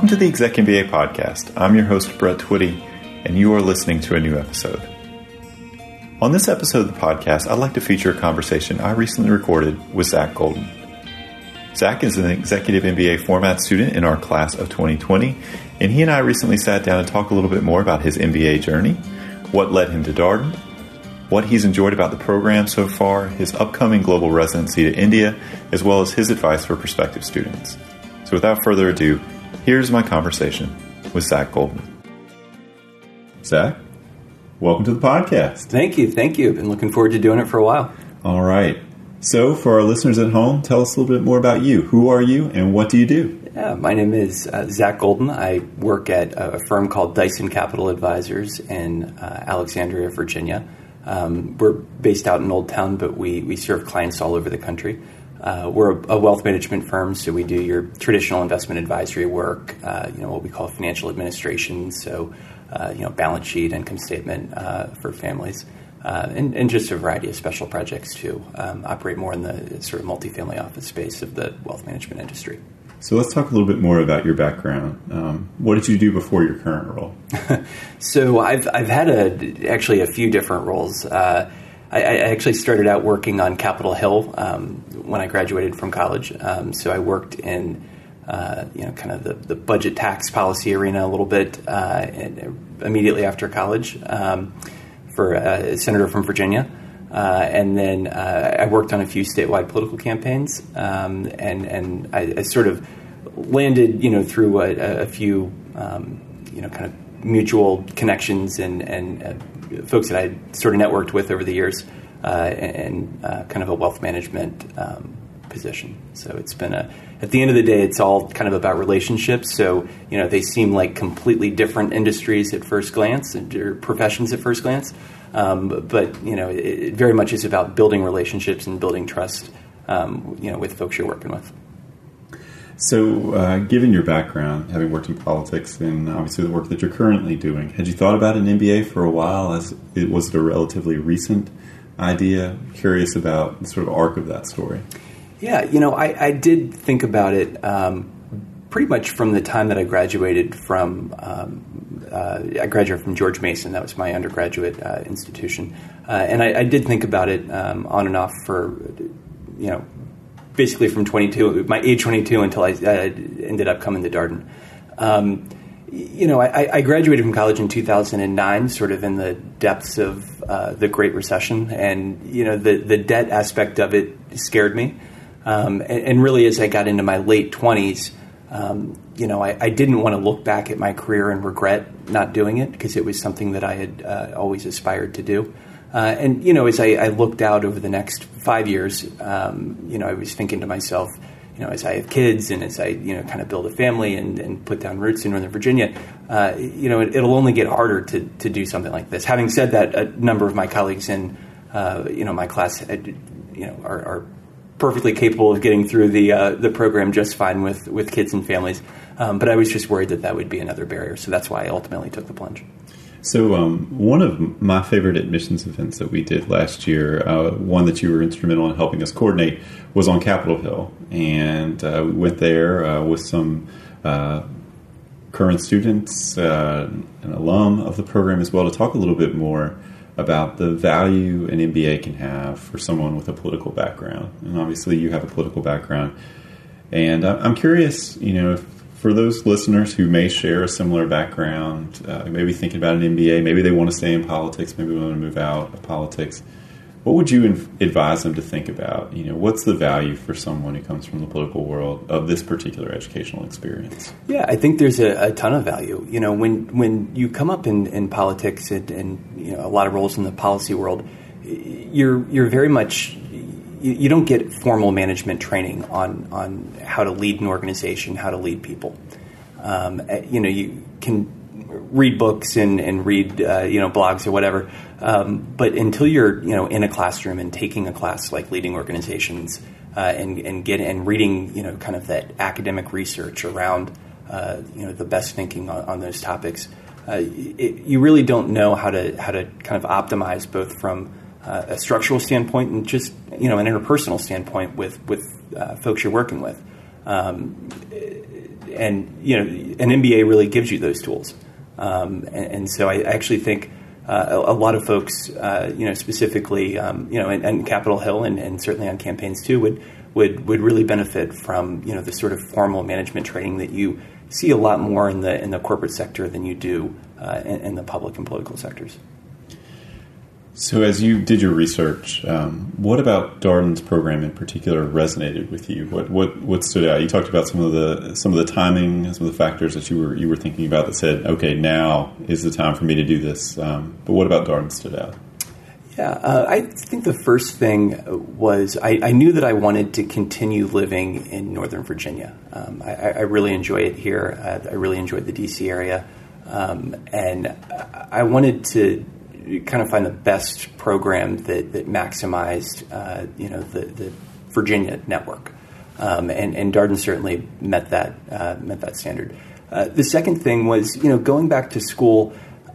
Welcome to the Exec MBA podcast. I'm your host, Brett Twitty, and you are listening to a new episode. On this episode of the podcast, I'd like to feature a conversation I recently recorded with Zack Golden. Zack is an executive MBA format student in our class of 2020, and he and I recently sat down and talked a little bit more about his MBA journey, what led him to Darden, what he's enjoyed about the program so far, his upcoming global residency to India, as well as his advice for prospective students. So without further ado, here's my conversation with Zack Golden. Zack, welcome to the podcast. Thank you. Thank you. I've been looking forward to doing it for a while. All right. So, for our listeners at home, tell us a little bit more about you. Who are you and what do you do? Yeah, my name is uh, Zack Golden. I work at a firm called Dyson Capital Advisors in uh, Alexandria, Virginia. Um, we're based out in Old Town, but we, we serve clients all over the country. Uh, we're a, a, wealth management firm, so we do your traditional investment advisory work, uh, you know, what we call financial administration, so, uh, you know, balance sheet, income statement uh, for families uh, and, and, just a variety of special projects too. Um, operate more in the sort of multifamily office space of the wealth management industry. So let's talk a little bit more about your background. Um, what did you do before your current role? so I've I've had a actually a few different roles. Uh, I, I, actually started out working on Capitol Hill um, when I graduated from college. Um, so I worked in uh, you know kind of the, the budget tax policy arena a little bit uh, immediately after college. Um, for a senator from Virginia. Uh, and then uh, I worked on a few statewide political campaigns, um, and and I, I, sort of landed, you know, through a, a few, um, you know, kind of mutual connections and and uh, folks that I sort of networked with over the years, uh, and, uh, kind of a wealth management um, position. So it's been a at the end of the day, it's all kind of about relationships. So you know they seem like completely different industries at first glance, or professions at first glance. Um, but you know, it, it, very much is about building relationships and building trust. Um, you know, with folks you're working with. So, uh, given your background, having worked in politics and obviously the work that you're currently doing, had you thought about an MBA for a while? As it was it a relatively recent idea? Curious about the sort of arc of that story. Yeah, you know, I, I did think about it um, pretty much from the time that I graduated from. Um, uh, I graduated from George Mason. That was my undergraduate uh, institution, uh, and I, I, did think about it um, on and off for, you know, basically from 22, my age 22 until I uh, ended up coming to Darden. Um, you know, I, I, graduated from college in 2009, sort of in the depths of uh, the Great Recession, and you know, the the debt aspect of it scared me. Um, and, and, really, as I got into my late 20s, um, you know, I, I, didn't want to look back at my career and regret not doing it because it was something that I had uh, always aspired to do. Uh, and you know, as I, I, looked out over the next five years, um, you know, I was thinking to myself, you know, as I have kids and as I, you know, kind of build a family and, and put down roots in Northern Virginia, uh, you know, it, will only get harder to, to do something like this. Having said that, a number of my colleagues in, uh, you know, my class, you know, are, are perfectly capable of getting through the uh, the program just fine with with kids and families. Um, but I was just worried that that would be another barrier, so that's why I ultimately took the plunge. So, um, one of my favorite admissions events that we did last year, uh, one that you were instrumental in helping us coordinate, was on Capitol Hill, and uh, we went there uh, with some uh, current students, uh, an alum of the program as well, to talk a little bit more about the value an MBA can have for someone with a political background. And obviously, you have a political background. And I'm curious, you know, for those listeners who may share a similar background, uh, maybe thinking about an MBA, maybe they want to stay in politics, maybe they want to move out of politics what would you advise them to think about? You know, what's the value for someone who comes from the political world of this particular educational experience? Yeah, I think there's a, a ton of value. You know, when when you come up in, in politics and, and, you know a lot of roles in the policy world, you're you're very much you, you don't get formal management training on on how to lead an organization, how to lead people. Um, eh, you know, you can read books and, and read uh, you know blogs or whatever. Um, but until you're you know in a classroom and taking a class like leading organizations uh, and and get and reading you know kind of that academic research around uh, you know the best thinking on, on those topics, uh, it, you really don't know how to how to kind of optimize both from uh, a structural standpoint and just you know an interpersonal standpoint with with uh, folks you're working with. Um, and you know, an MBA really gives you those tools. Um, and, and, so I actually think uh, a, a, lot of folks, uh, you know, specifically, um, you know, and, Capitol Hill and, and, certainly on campaigns too, would would would really benefit from you know the sort of formal management training that you see a lot more in the in the corporate sector than you do uh, in, in the public and political sectors. So, as you did your research, um, what about Darden's program in particular resonated with you? What what what stood out? You talked about some of the some of the timing, some of the factors that you were you were thinking about that said, okay, now is the time for me to do this. Um, but what about Darden stood out? Yeah, uh, I think the first thing was I, I, knew that I wanted to continue living in Northern Virginia. Um, I, I, really enjoy it here. I, I really enjoyed the DC area, um, and I wanted to kind of find the best program that, that maximized, uh, you know, the, the Virginia network. Um, and, and Darden certainly met that uh, met that standard. Uh, the second thing was, you know, going back to school.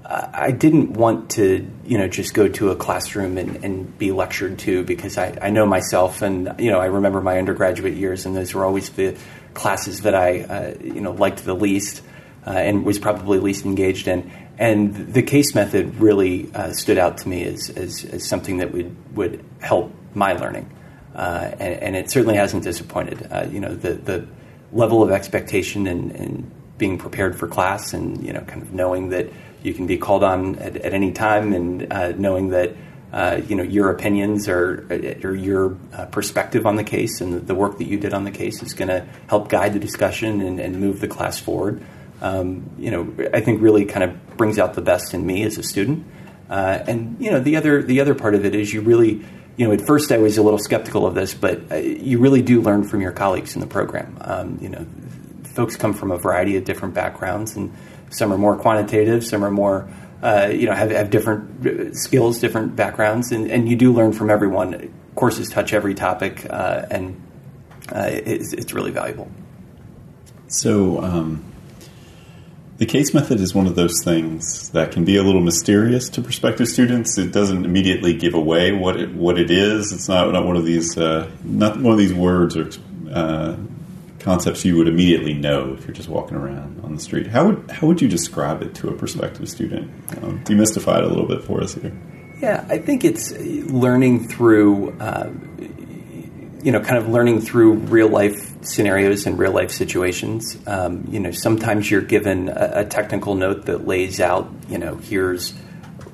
I didn't want to, you know, just go to a classroom and, and be lectured to because I, I, know myself, and you know, I remember my undergraduate years, and those were always the classes that I, uh, you know, liked the least uh, and was probably least engaged in. And the case method really uh, stood out to me as, as, as, something that would, would help my learning. Uh, and, and, it certainly hasn't disappointed. Uh, you know, the, the level of expectation and, and, being prepared for class and, you know, kind of knowing that you can be called on at, at any time and uh, knowing that, uh, you know, your opinions or, or your uh, perspective on the case and the work that you did on the case is going to help guide the discussion and, and move the class forward um, you know, I think really kind of brings out the best in me as a student. Uh, and you know, the other the other part of it is you really, you know, at first I was a little skeptical of this, but uh, you really do learn from your colleagues in the program. Um, you know, folks come from a variety of different backgrounds, and some are more quantitative, some are more, uh, you know, have, have different uh, skills, different backgrounds, and, and you do learn from everyone. Courses touch every topic, uh, and it's, it's really valuable. So. Um the case method is one of those things that can be a little mysterious to prospective students. It doesn't immediately give away what it, what it is. It's not, not one of these uh, not one of these words or uh, concepts you would immediately know if you're just walking around on the street. How would how would you describe it to a prospective student? Um, demystify it a little bit for us here. Yeah, I think it's learning through. Uh, you know, kind of learning through real life scenarios and real life situations. Um, you know, sometimes you're given a, a, technical note that lays out, you know, here's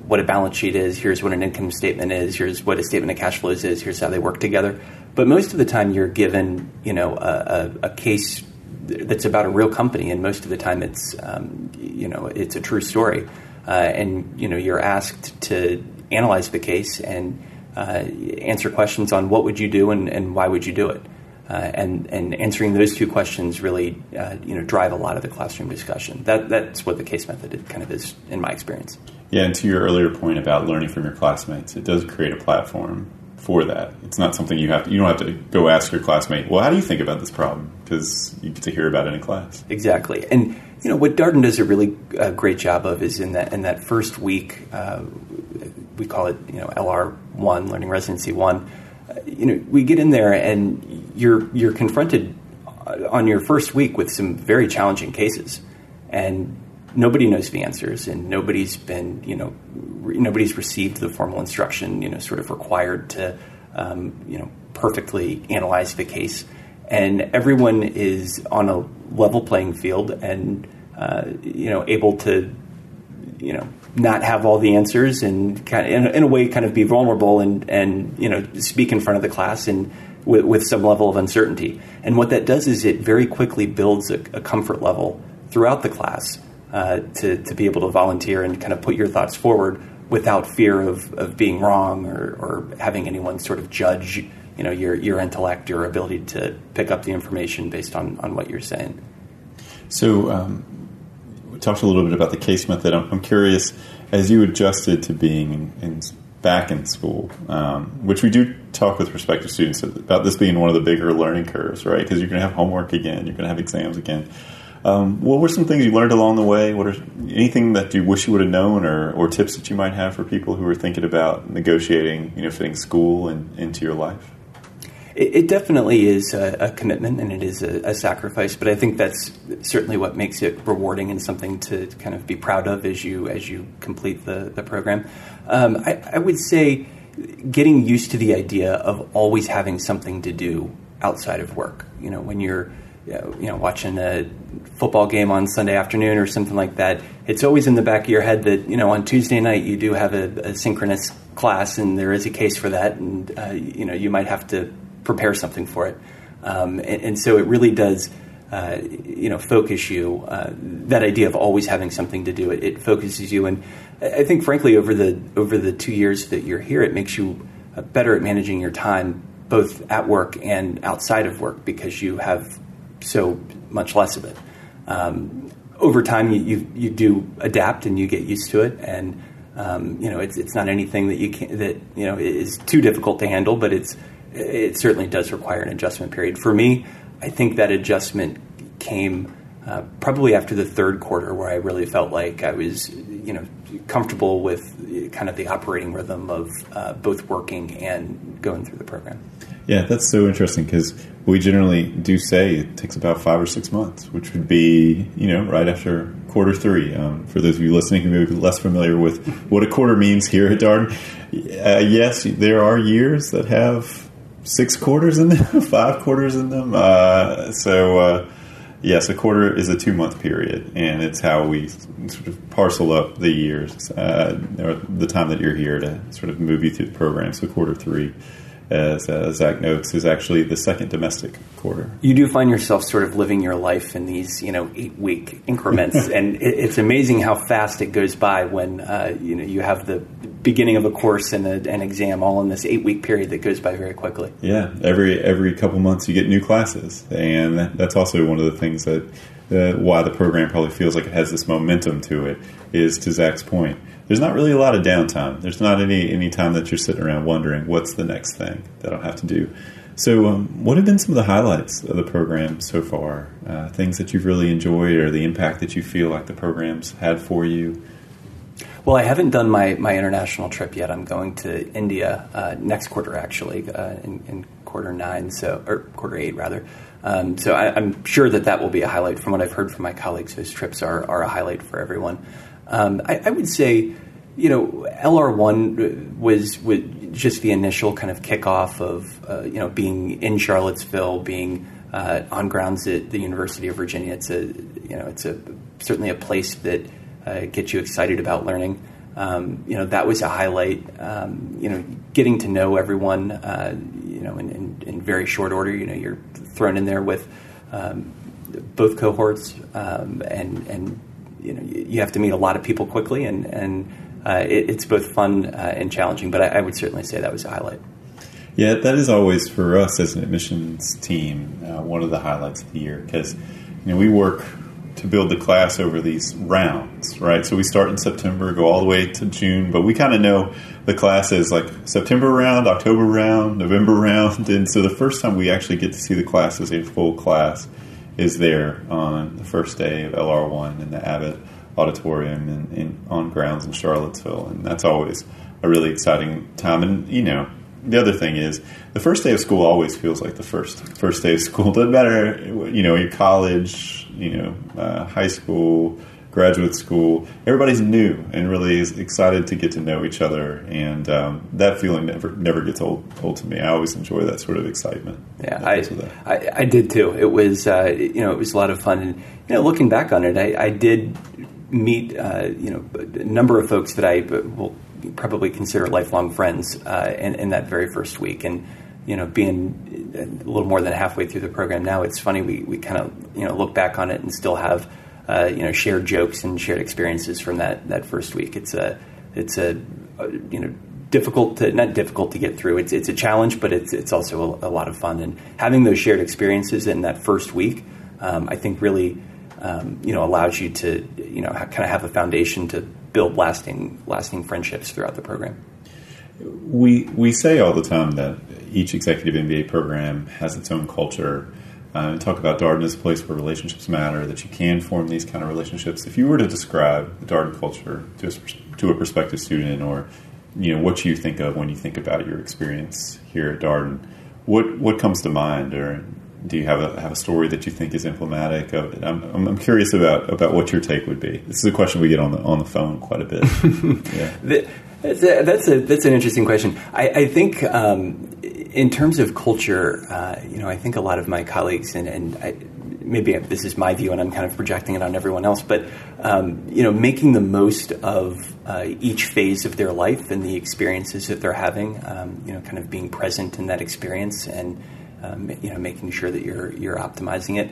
what a balance sheet is, here's what an income statement is, here's what a statement of cash flows is, here's how they work together. But most of the time, you're given, you know, a, a, a case that's about a real company, and most of the time, it's, um, you know, it's a true story, uh, and you know, you're asked to analyze the case and answer questions on what would you do and, and why would you do it. Uh, and and answering those two questions really uh, you know drive a lot of the classroom discussion. That that's what the case method kind of is in my experience. Yeah, and to your earlier point about learning from your classmates, it does create a platform for that. It's not something you have to. You don't have to go ask your classmate. Well, how do you think about this problem? Because you get to hear about it in class. Exactly, and you know what Darden does a really uh, great job of is in that in that first week. Uh, we call it you know LR one, learning residency one. Uh, you know, we get in there and you're you're confronted on your first week with some very challenging cases, and nobody knows the answers, and nobody's been you know re- nobody's received the formal instruction you know sort of required to um, you know perfectly analyze the case, and everyone is on a level playing field and uh, you know able to you know not have all the answers and kind of, in, in, a way kind of be vulnerable and and you know speak in front of the class and with, with some level of uncertainty. And what that does is it very quickly builds a, a comfort level throughout the class uh, to to be able to volunteer and kind of put your thoughts forward without fear of, of being wrong or, or having anyone sort of judge you know your your intellect your ability to pick up the information based on on what you're saying. So um, talked a little bit about the case method. I'm, I'm curious, as you adjusted to being in, in back in school, um, which we do talk with prospective students about this being one of the bigger learning curves, right? Because you're going to have homework again, you're going to have exams again. Um, what were some things you learned along the way? What are anything that you wish you would have known, or, or tips that you might have for people who are thinking about negotiating, you know, fitting school into your life? It, it definitely is a, commitment and it is a, a, sacrifice, but I think that's certainly what makes it rewarding and something to kind of be proud of as you as you complete the the program. Um, I, I would say getting used to the idea of always having something to do outside of work. You know, when you're you know watching a football game on Sunday afternoon or something like that, it's always in the back of your head that you know on Tuesday night you do have a, a synchronous class and there is a case for that, and uh, you know you might have to prepare something for it, um, and, and, so it really does. Uh, you know, focus you. Uh, that idea of always having something to do, it, it, focuses you, and I think, frankly, over the over the two years that you're here, it makes you uh, better at managing your time, both at work and outside of work, because you have so much less of it. Um, over time, you, you, you do adapt and you get used to it, and um, you know it's it's not anything that you can that you know is too difficult to handle, but it's it certainly does require an adjustment period. For me, I think that adjustment came uh, probably after the third quarter, where I really felt like I was you know comfortable with kind of the operating rhythm of uh, both working and going through the program. Yeah, that's so interesting because we generally do say it takes about five or six months, which would be, you know, right after quarter three. Um, for those of you listening who may be less familiar with what a quarter means here at Darden, uh, yes, there are years that have six quarters in them, five quarters in them. Uh, so, uh, yes, a quarter is a two month period, and it's how we sort of parcel up the years, uh, or the time that you're here to sort of move you through the program. So, quarter three as uh, Zack notes, is actually the second domestic quarter. You do find yourself sort of living your life in these, you know, eight week increments, and it, it's amazing how fast it goes by when uh, you know you have the beginning of a course and a, an exam all in this eight week period that goes by very quickly. Yeah, every every couple months you get new classes, and that's also one of the things that uh, why the program probably feels like it has this momentum to it. Is to Zack's point there's not really a lot of downtime. There's not any any time that you're sitting around wondering what's the next thing that I'll have to do. So, um, what have been some of the highlights of the program so far? Uh, things that you've really enjoyed, or the impact that you feel like the program's had for you? Well, I haven't done my, my international trip yet. I'm going to India uh, next quarter, actually, uh, in, in, quarter nine, so or quarter eight rather. Um, so I, am sure that that will be a highlight. From what I've heard from my colleagues, those trips are, are a highlight for everyone. Um, I, I, would say, you know, LR1 was, was just the initial kind of kickoff of, uh, you know, being in Charlottesville, being uh, on grounds at the University of Virginia. It's a, you know, it's a certainly a place that uh, gets you excited about learning. Um, you know, that was a highlight. Um, you know, getting to know everyone, uh, you know, in, in, in, very short order. You know, you're thrown in there with um, both cohorts, um, and and you know you have to meet a lot of people quickly, and and uh, it, it's both fun uh, and challenging. But I, I, would certainly say that was a highlight. Yeah, that is always for us as an admissions team uh, one of the highlights of the year because you know we work to build the class over these rounds, right? So we start in September, go all the way to June, but we kind of know the classes like September round, October round, November round, and so the first time we actually get to see the class as a full class is there on the first day of LR1 in the Abbott Auditorium in, on grounds in Charlottesville, and that's always a really exciting time. And you know, the other thing is the first day of school always feels like the first first day of school. Doesn't matter, you know, your college, you know, uh, high school, graduate school, everybody's new and really is excited to get to know each other, and um, that feeling never never gets old old to me. I always enjoy that sort of excitement. Yeah, I, I, I did too. It was uh, you know it was a lot of fun, and you know looking back on it, I, I did meet uh, you know a number of folks that I will probably consider lifelong friends uh, in, in that very first week, and you know, being a little more than halfway through the program now, it's funny we, we kind of you know look back on it and still have uh, you know shared jokes and shared experiences from that that first week. It's a it's a, a you know difficult to not difficult to get through. It's it's a challenge, but it's it's also a, a lot of fun. And having those shared experiences in that first week, um, I think really um, you know allows you to you know kind of have a foundation to build lasting lasting friendships throughout the program. We we say all the time that each executive MBA program has its own culture uh, talk about Darden as a place where relationships matter, that you can form these kind of relationships. If you were to describe the Darden culture to a, to a prospective student or you know what you think of when you think about your experience here at Darden, what what comes to mind, or do you have a have a story that you think is emblematic of it? I'm, I'm, I'm curious about about what your take would be. This is a question we get on the on the phone quite a bit. yeah. The, that's a, that's a that's an interesting question. I, I think um, in terms of culture, uh, you know, I think a lot of my colleagues and, and I, maybe this is my view and I'm kind of projecting it on everyone else, but um, you know, making the most of uh, each phase of their life and the experiences that they're having, um, you know, kind of being present in that experience and um, you know, making sure that you're you're optimizing it.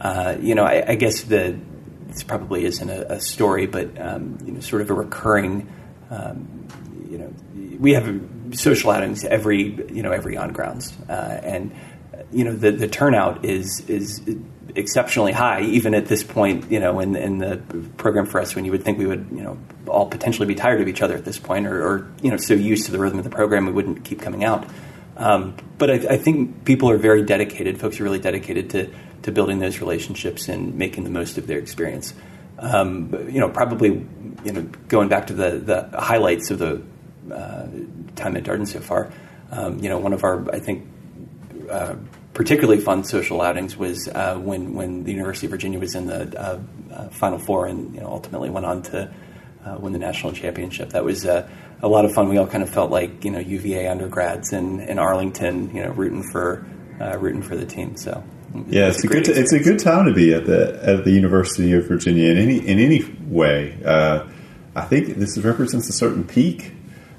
Uh, you know, I, I, guess the this probably isn't a, a story, but um, you know, sort of a recurring um, you know, we have social outings every you know every on grounds, uh, and you know the the turnout is is exceptionally high even at this point you know in in the program for us when you would think we would you know all potentially be tired of each other at this point or, or you know so used to the rhythm of the program we wouldn't keep coming out. Um, but I, I, think people are very dedicated. Folks are really dedicated to to building those relationships and making the most of their experience. Um, you know probably you know going back to the the highlights of the uh, time at Darden so far. Um, you know, one of our, I think, uh, particularly fun social outings was uh, when when the University of Virginia was in the uh, uh, Final Four and you know, ultimately went on to uh, win the national championship. That was a lot of fun. We all kind of felt like you know UVA undergrads in, in Arlington, you know, rooting for rooting for the team. So. Yeah, it's a, good. It's a good time to be at the at the University of Virginia in any in any way. I think this represents a certain peak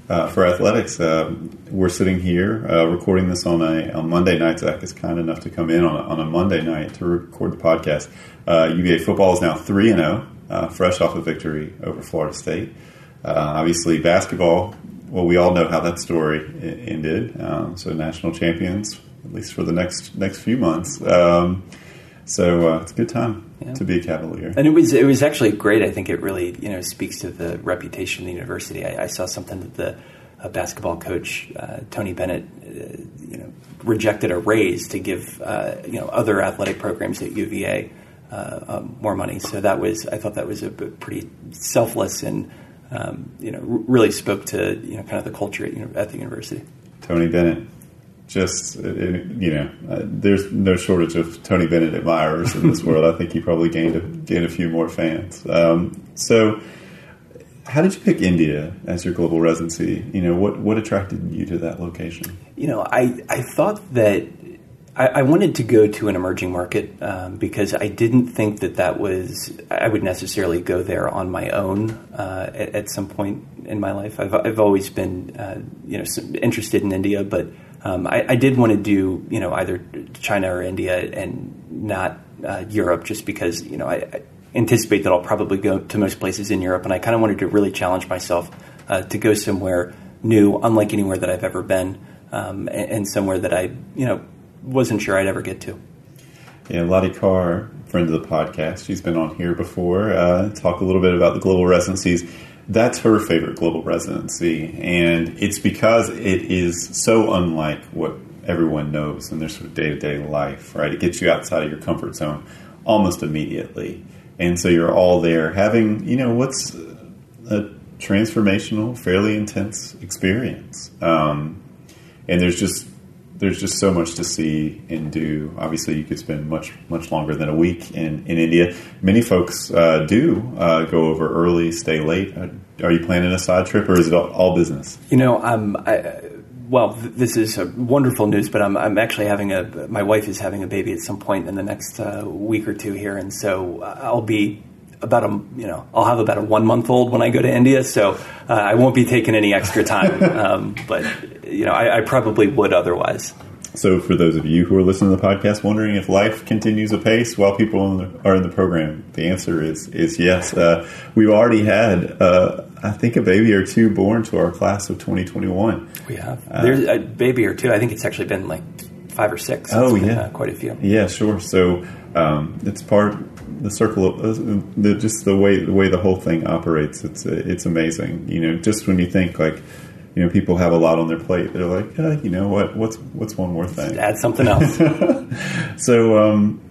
uh, for athletics. Uh, we're sitting here uh, recording this on a on Monday night. Zack is kind enough to come in on a, on a Monday night to record the podcast. UVA uh, football is now three and zero, oh, uh, fresh off a victory over Florida State. Uh, obviously, basketball. Well, we all know how that story ended. Um, so, national champions, at least for the next next few months. Um, so it's a good time yeah. to be a Cavalier. And it was it was actually great. I think it really you know speaks to the reputation of the university. I, I saw something that the basketball coach uh, Tony Bennett uh, you know rejected a raise to give uh, you know other athletic programs at UVA uh, um, more money. So that was I thought that was a pretty selfless and um, you know really spoke to you know kind of the culture at, you know, at the university. Tony Bennett just you know, uh, there's no shortage of Tony Bennett admirers in this world. I think he probably gained a, gained a few more fans. Um, so, how did you pick India as your global residency? You know, what what attracted you to that location? You know, I I thought that. I, I wanted to go to an emerging market um, because I didn't think that that was I would necessarily go there on my own uh, at, at, some point in my life. I've, I've always been uh, you know interested in India, but um, I, I, did want to do you know either China or India and not uh, Europe, just because you know I, I, anticipate that I'll probably go to most places in Europe, and I kind of wanted to really challenge myself uh, to go somewhere new, unlike anywhere that I've ever been, um, and, and, somewhere that I you know wasn't sure I'd ever get to. Yeah, Lottie Carr, friend of the podcast, she's been on here before. Uh, talk a little bit about the global residencies that's her favorite global residency, and it's because it is so unlike what everyone knows in their sort of day to day life. Right, it gets you outside of your comfort zone almost immediately, and so you're all there having you know what's a transformational, fairly intense experience. Um, and there's just there's just so much to see and do. Obviously, you could spend much much longer than a week in, in India. Many folks uh, do uh, go over early, stay late. Uh, are you planning a side trip, or is it all, business? You know, I'm. I, well, this is wonderful news, but I'm, I'm actually having a. My wife is having a baby at some point in the next uh, week or two here, and so uh, I'll be about a you know I'll have about a one month old when I go to India, so uh, I won't be taking any extra time. um, but you know, I, I, probably would otherwise. So, for those of you who are listening to the podcast, wondering if life continues apace while people in the, are in the program, the answer is is yes. Uh, we've already had, uh, I think, a baby or two born to our class of 2021. We have. Uh, There's a baby or two. I think it's actually been like five or six. Oh been, yeah, uh, quite a few. Yeah, sure. So um, it's part the circle of uh, the, just the way the way the whole thing operates. It's it's amazing. You know, just when you think like you know people have a lot on their plate, they're like, uh, you know what, what's what's one more thing? Add something else. so um,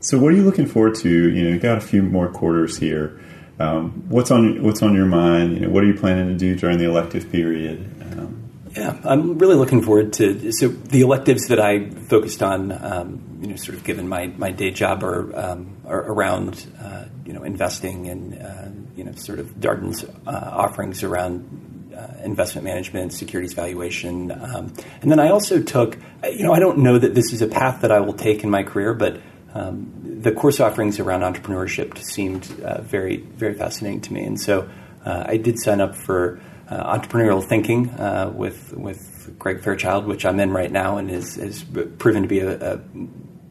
so what are you looking forward to? You know, you got a few more quarters here. Um, what's on what's on your mind? You know, what are you planning to do during the elective period? Um, Yeah, I'm really looking forward to so the electives that I focused on. Um, you know, sort of given my, my day job are, um, are around uh, you know investing and uh, you know sort of Darden's uh, offerings around uh, investment management, securities valuation, um, and then I also took you know I don't know that this is a path that I will take in my career, but um, the course offerings around entrepreneurship seemed uh, very very fascinating to me, and so I did sign up for uh, entrepreneurial thinking uh, with with Greg Fairchild, which I'm in right now, and is has proven to be a, a,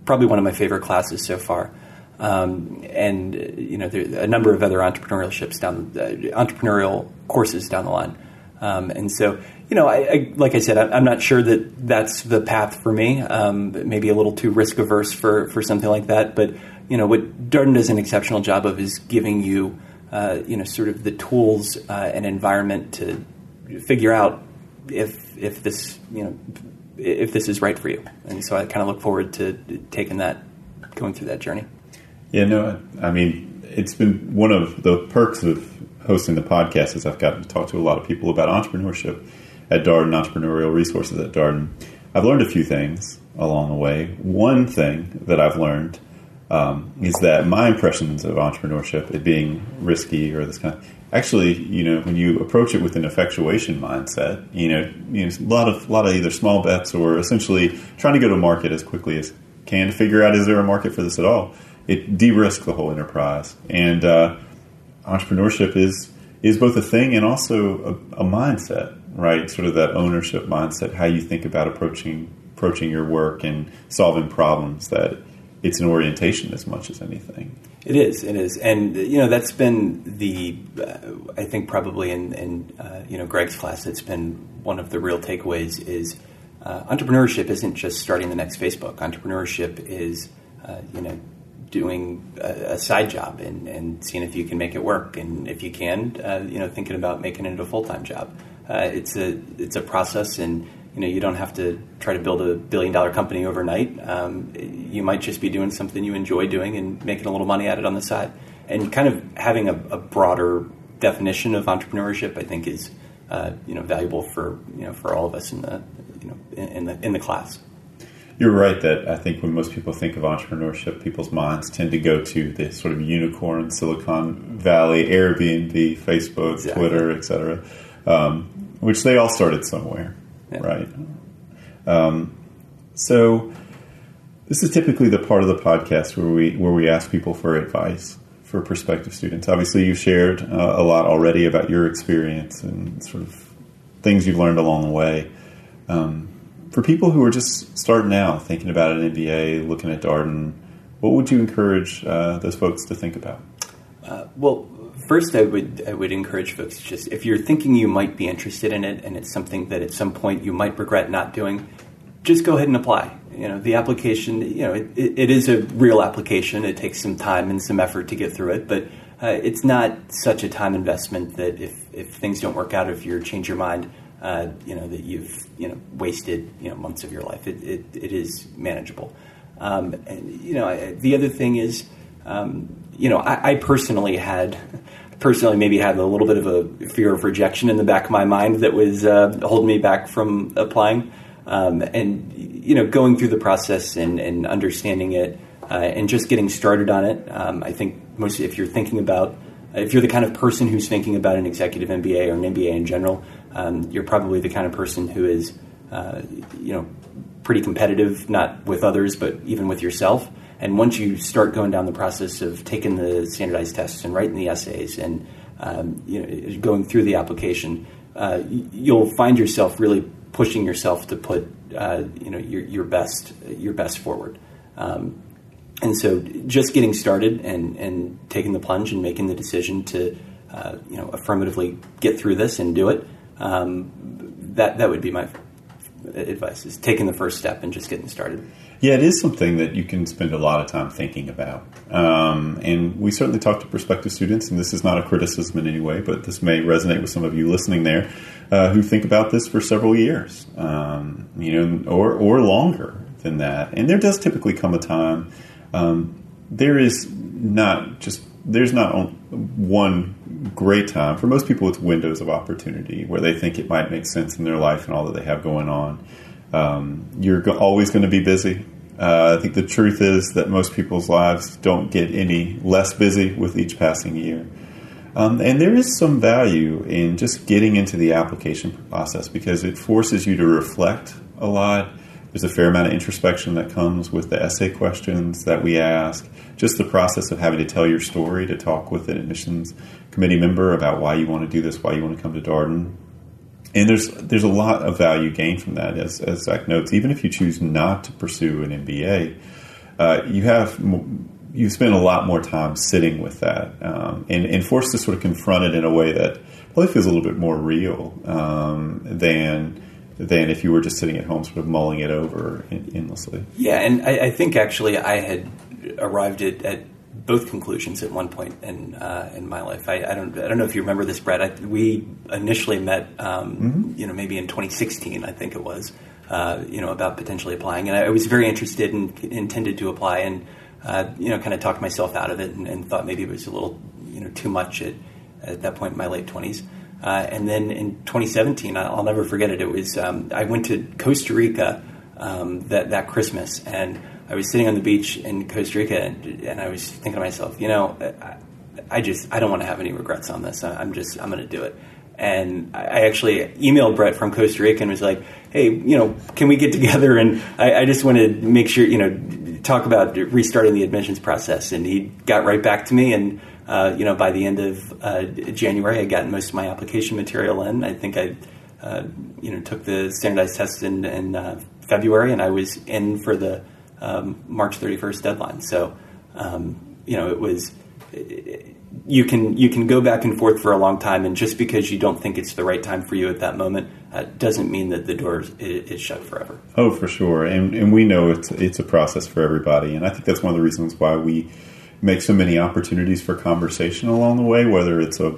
probably one of my favorite classes so far. Um, and you know, a number of other entrepreneurial down uh, entrepreneurial courses down the line. Um, and so, you know, I, I, like I said, I, am not sure that that's the path for me. Um, maybe a little too risk averse for for something like that. But you know, what Darden does an exceptional job of is giving you uh, you know, sort of the tools uh, and environment to figure out if if this you know if this is right for you. And so I kind of look forward to taking that, going through that journey. Yeah, no, I mean it's been one of the perks of hosting the podcast is I've gotten to talk to a lot of people about entrepreneurship at Darden, entrepreneurial resources at Darden. I've learned a few things along the way. One thing that I've learned um, is that my impressions of entrepreneurship, it being risky or this kind of, actually, you know, when you approach it with an effectuation mindset, you know, you know, a lot of a lot of either small bets or essentially trying to go to market as quickly as can to figure out is there a market for this at all. It de-risks the whole enterprise, and uh, entrepreneurship is is both a thing and also a, a mindset, right? Sort of that ownership mindset, how you think about approaching approaching your work and solving problems that it's an orientation as much as anything. It is. It is, and you know that's been the uh, I think probably in, in uh, you know Greg's class. It's been one of the real takeaways is uh, entrepreneurship isn't just starting the next Facebook. Entrepreneurship is uh, you know doing a, a, side job and, and seeing if you can make it work, and if you can, uh, you know thinking about making it a full time job. Uh, it's a it's a process and you know you don't have to try to build a billion dollar company overnight. Um, you might just be doing something you enjoy doing and making a little money at it on the side. And kind of having a, a broader definition of entrepreneurship, I think, is uh, you know valuable for you know for all of us in the you know in the in the class. You're right that I think when most people think of entrepreneurship, people's minds tend to go to the sort of unicorn, Silicon Valley, Airbnb, Facebook, exactly. Twitter, etc., um, which they all started somewhere yeah. right? Um, so this is typically the part of the podcast where we where we ask people for advice for prospective students. Obviously, you've shared uh, a lot already about your experience and sort of things you've learned along the way. Um, for people who are just starting out, thinking about an MBA, looking at Darden, what would you encourage uh, those folks to think about? Uh, well, First, I would I would encourage folks just if you're thinking you might be interested in it and it's something that at some point you might regret not doing, just go ahead and apply. You know, the application, you know, it, it is a real application. It takes some time and some effort to get through it, but uh, it's not such a time investment that if, if things don't work out, if you change your mind, uh, you know, that you've, you know, wasted, you know, months of your life. It, it, it is manageable. Um, and, you know, I, the other thing is, um, you know, I, I, personally had personally maybe had a little bit of a fear of rejection in the back of my mind that was uh, holding me back from applying. Um, and you know, going through the process and, and understanding it uh, and just getting started on it. Um, I think most if you're thinking about if you're the kind of person who's thinking about an executive MBA or an MBA in general, um, you're probably the kind of person who is uh, you know pretty competitive, not with others, but even with yourself. And once you start going down the process of taking the standardized tests and writing the essays and um, you know, going through the application, uh, you'll find yourself really pushing yourself to put uh, you know your, your best your best forward. Um, and so, just getting started and, and taking the plunge and making the decision to uh, you know affirmatively get through this and do it. Um, that that would be my advice: is taking the first step and just getting started. Yeah, it is something that you can spend a lot of time thinking about. Um, and we certainly talk to prospective students, and this is not a criticism in any way, but this may resonate with some of you listening there uh, who think about this for several years, um, you know, or, or longer than that. And there does typically come a time, um, there is not just there's not one great time. For most people, it's windows of opportunity where they think it might make sense in their life and all that they have going on. Um, you're always going to be busy. Uh, I think the truth is that most people's lives don't get any less busy with each passing year. Um, and there is some value in just getting into the application process because it forces you to reflect a lot. There's a fair amount of introspection that comes with the essay questions that we ask. Just the process of having to tell your story, to talk with an admissions committee member about why you want to do this, why you want to come to Darden. And there's there's a lot of value gained from that, as, as Zack notes. Even if you choose not to pursue an MBA, uh, you have you spend a lot more time sitting with that um, and, and, forced to sort of confront it in a way that probably feels a little bit more real um, than than if you were just sitting at home, sort of mulling it over endlessly. Yeah, and I, I think actually I had arrived at, at, both conclusions at one point in uh, in my life. I, I, don't I don't know if you remember this, Brett. I, we initially met, um, mm-hmm. you know, maybe in 2016, I think it was. Uh, you know, about potentially applying, and I, was very interested and intended to apply, and uh, you know, kind of talked myself out of it and, and, thought maybe it was a little, you know, too much at, at that point in my late 20s. Uh, and then in 2017, I'll never forget it. It was um, I went to Costa Rica um, that that Christmas, and I was sitting on the beach in Costa Rica, and, and I was thinking to myself, you know, I, I just I don't want to have any regrets on this. I, am just I'm going to do it. And I actually emailed Brett from Costa Rica and was like, "Hey, you know, can we get together?" And I, I just wanted to make sure, you know, talk about restarting the admissions process, and he got right back to me. And uh, you know, by the end of uh, January, I got most of my application material in. I think I, uh, you know, took the standardized test in, in uh, February, and I was in for the um, March 31st deadline. So, um, you know, it was. It, you can you can go back and forth for a long time, and just because you don't think it's the right time for you at that moment uh, doesn't mean that the door is, is, shut forever. Oh, for sure, and and we know it's it's a process for everybody, and I think that's one of the reasons why we make so many opportunities for conversation along the way, whether it's a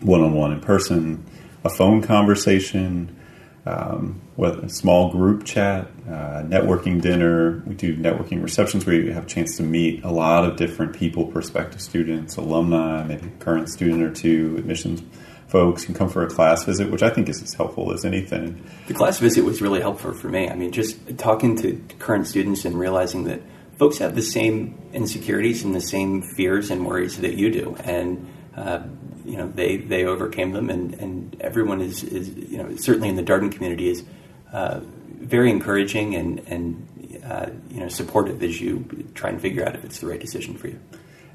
one on one in person, a phone conversation, um, whether a small group chat, uh, networking dinner. We do networking receptions where you have a chance to meet a lot of different people, prospective students, alumni, maybe current student or two, admissions folks. Can come for a class visit, which I think is as helpful as anything. The class visit was really helpful for me. I mean, just talking to current students and realizing that folks have the same insecurities and the same fears and worries that you do. And uh, you know they they overcame them, and, and everyone is, is you know certainly in the Darden community is uh, very encouraging and and uh, you know supportive as you try and figure out if it's the right decision for you.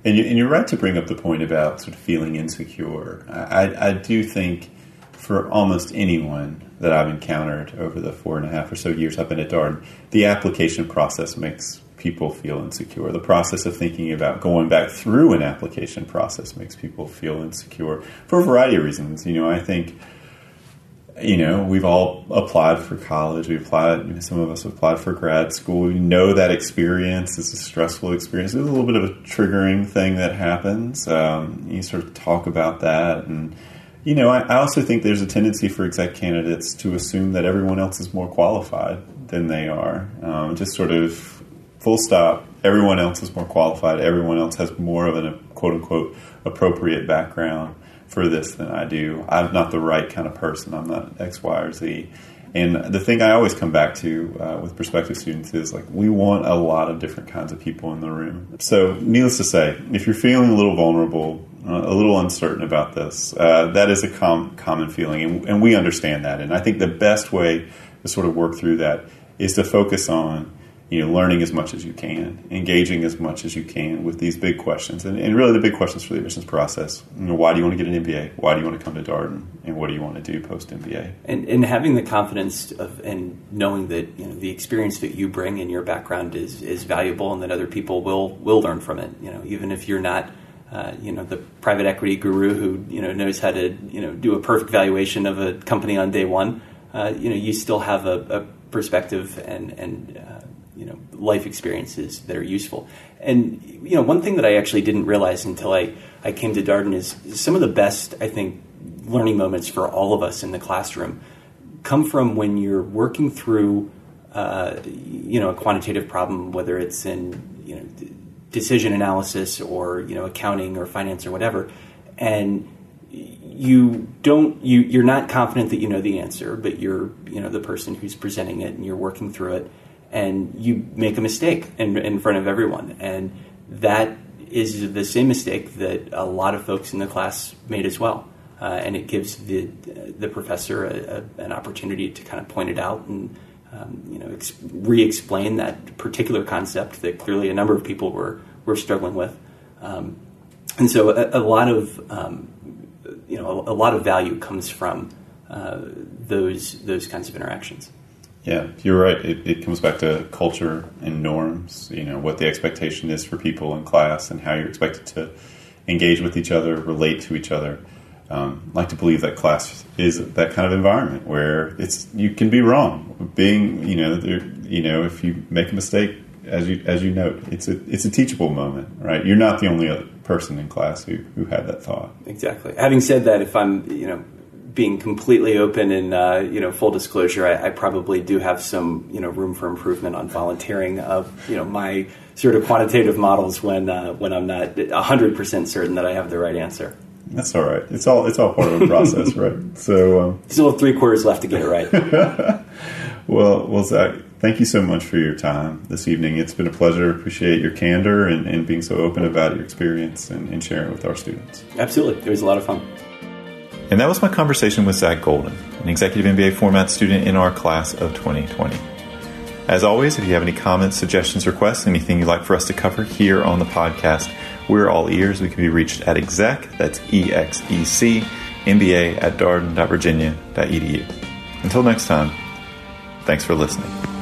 And, you, are right to bring up the point about sort of feeling insecure. I, I do think for almost anyone that I've encountered over the four and a half or so years I've been at Darden, the application process makes people feel insecure. The process of thinking about going back through an application process makes people feel insecure for a variety of reasons. You know, I think, you know, we've all applied for college. We applied, some of us applied for grad school. We know that experience is a stressful experience. There's a little bit of a triggering thing that happens. Um, you sort of talk about that and, you know, I, I, also think there's a tendency for exec candidates to assume that everyone else is more qualified than they are. Um, just sort of full stop. Everyone else is more qualified. Everyone else has more of a quote unquote appropriate background for this than I do. I'm not the right kind of person. I'm not X, Y, or Z. And the thing I always come back to uh, with prospective students is like we want a lot of different kinds of people in the room. So, needless to say, if you're feeling a little vulnerable, uh, a little uncertain about this, uh, that is a com- common feeling, and, and we understand that. And I think the best way to sort of work through that is to focus on you know, learning as much as you can, engaging as much as you can with these big questions, and, and, really the big questions for the admissions process. You know, why do you want to get an MBA? Why do you want to come to Darden? And what do you want to do post MBA? And, and having the confidence of and knowing that you know the experience that you bring and your background is is valuable, and that other people will will learn from it. You know, even if you're not. Uh, you know the private equity guru who you know knows how to you know do a perfect valuation of a company on day one. Uh, you know you still have a, a perspective and and uh, you know life experiences that are useful. And you know one thing that I actually didn't realize until I I came to Darden is some of the best I think learning moments for all of us in the classroom come from when you're working through uh, you know a quantitative problem, whether it's in you know decision analysis or you know accounting or finance or whatever, and you don't you you're not confident that you know the answer, but you're you know the person who's presenting it and you're working through it, and you make a mistake in, in front of everyone, and that is the same mistake that a lot of folks in the class made as well. Uh, and it gives the the professor a, a, an opportunity to kind of point it out and um, you know ex- re-explain that particular concept that clearly a number of people were were struggling with. Um, and so a, a lot of um, you know a, a, lot of value comes from uh, those those kinds of interactions. Yeah, you're right. It, it, comes back to culture and norms. You know what the expectation is for people in class and how you're expected to engage with each other, relate to each other. Um, I like to believe that class is that kind of environment where it's you can be wrong. Being you know you know if you make a mistake, as you as you note, it's a it's a teachable moment, right? You're not the only person in class who who had that thought. Exactly. Having said that, if I'm you know being completely open and uh, you know full disclosure, I, I, probably do have some you know room for improvement on volunteering of you know my sort of quantitative models when uh, when I'm not hundred percent certain that I have the right answer. That's all right. It's all it's all part of the process, right? So um, still three quarters left to get it right. well, well, Zack, thank you so much for your time this evening. It's been a pleasure. Appreciate your candor and, and being so open about your experience and, and sharing with our students. Absolutely, it was a lot of fun. And that was my conversation with Zack Golden, an executive MBA format student in our class of 2020. As always, if you have any comments, suggestions, requests, anything you'd like for us to cover here on the podcast, we're all ears. We can be reached at exec, that's E X E C, MBA at darden.virginia.edu. Until next time, thanks for listening.